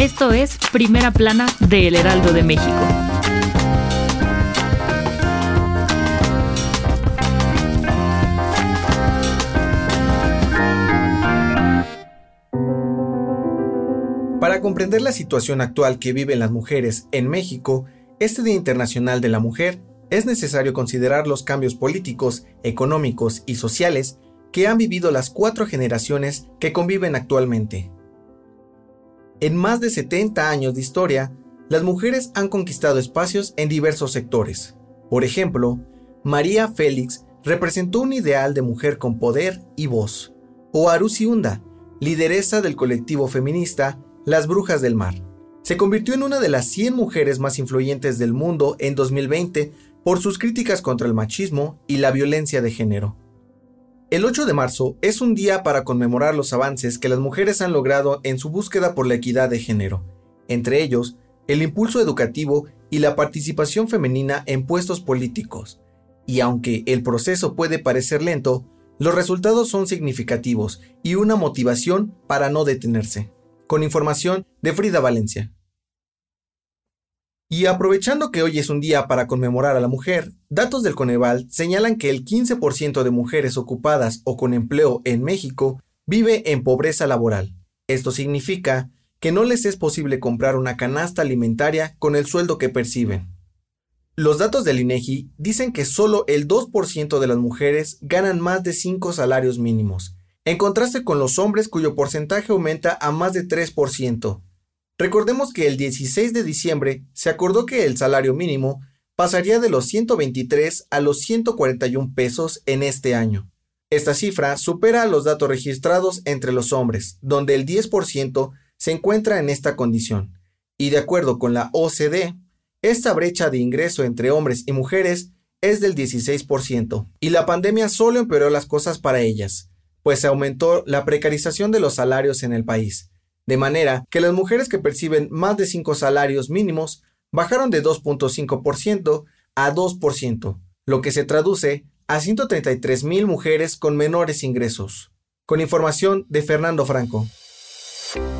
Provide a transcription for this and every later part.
Esto es Primera Plana de El Heraldo de México. Para comprender la situación actual que viven las mujeres en México, este Día Internacional de la Mujer es necesario considerar los cambios políticos, económicos y sociales que han vivido las cuatro generaciones que conviven actualmente. En más de 70 años de historia, las mujeres han conquistado espacios en diversos sectores. Por ejemplo, María Félix representó un ideal de mujer con poder y voz, o Arusi Hunda, lideresa del colectivo feminista Las Brujas del Mar. Se convirtió en una de las 100 mujeres más influyentes del mundo en 2020 por sus críticas contra el machismo y la violencia de género. El 8 de marzo es un día para conmemorar los avances que las mujeres han logrado en su búsqueda por la equidad de género, entre ellos el impulso educativo y la participación femenina en puestos políticos. Y aunque el proceso puede parecer lento, los resultados son significativos y una motivación para no detenerse. Con información de Frida Valencia. Y aprovechando que hoy es un día para conmemorar a la mujer, datos del Coneval señalan que el 15% de mujeres ocupadas o con empleo en México vive en pobreza laboral. Esto significa que no les es posible comprar una canasta alimentaria con el sueldo que perciben. Los datos del INEGI dicen que solo el 2% de las mujeres ganan más de 5 salarios mínimos, en contraste con los hombres cuyo porcentaje aumenta a más de 3%. Recordemos que el 16 de diciembre se acordó que el salario mínimo pasaría de los 123 a los 141 pesos en este año. Esta cifra supera los datos registrados entre los hombres, donde el 10% se encuentra en esta condición. Y de acuerdo con la OCDE, esta brecha de ingreso entre hombres y mujeres es del 16%, y la pandemia solo empeoró las cosas para ellas, pues se aumentó la precarización de los salarios en el país de manera que las mujeres que perciben más de 5 salarios mínimos bajaron de 2.5% a 2%, lo que se traduce a 133 mil mujeres con menores ingresos. Con información de Fernando Franco.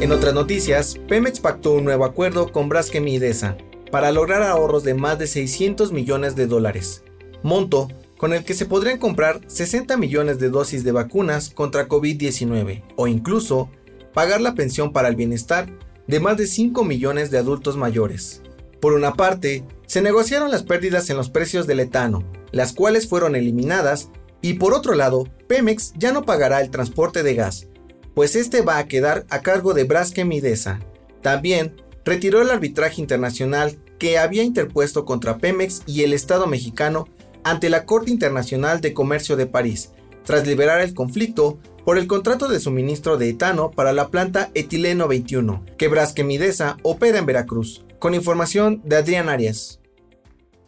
En otras noticias, Pemex pactó un nuevo acuerdo con Braskem y Idesa para lograr ahorros de más de 600 millones de dólares, monto con el que se podrían comprar 60 millones de dosis de vacunas contra COVID-19 o incluso pagar la pensión para el bienestar de más de 5 millones de adultos mayores. Por una parte, se negociaron las pérdidas en los precios del etano, las cuales fueron eliminadas, y por otro lado, Pemex ya no pagará el transporte de gas, pues este va a quedar a cargo de Braskem Idesa. También retiró el arbitraje internacional que había interpuesto contra Pemex y el Estado mexicano ante la Corte Internacional de Comercio de París, tras liberar el conflicto por el contrato de suministro de etano para la planta Etileno 21, que Brasquemidesa opera en Veracruz. Con información de Adrián Arias.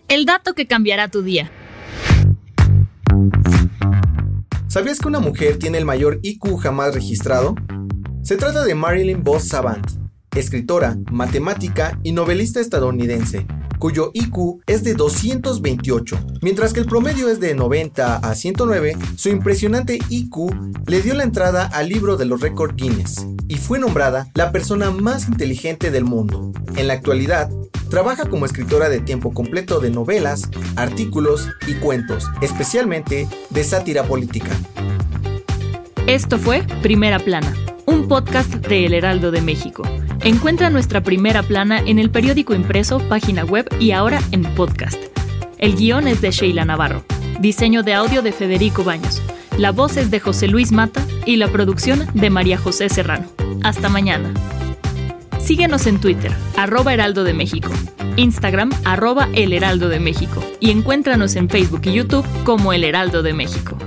El dato que cambiará tu día. ¿Sabías que una mujer tiene el mayor IQ jamás registrado? Se trata de Marilyn Boss Savant, escritora, matemática y novelista estadounidense, cuyo IQ es de 228, mientras que el promedio es de 90 a 109, su impresionante IQ le dio la entrada al libro de los récords Guinness y fue nombrada la persona más inteligente del mundo. En la actualidad, trabaja como escritora de tiempo completo de novelas, artículos y cuentos, especialmente de sátira política. Esto fue Primera Plana, un podcast de El Heraldo de México. Encuentra nuestra primera plana en el periódico impreso, página web y ahora en podcast. El guion es de Sheila Navarro. Diseño de audio de Federico Baños. La voz es de José Luis Mata y la producción de María José Serrano. Hasta mañana. Síguenos en Twitter, arroba Heraldo de México, Instagram, arroba El Heraldo de México, y encuéntranos en Facebook y YouTube como El Heraldo de México.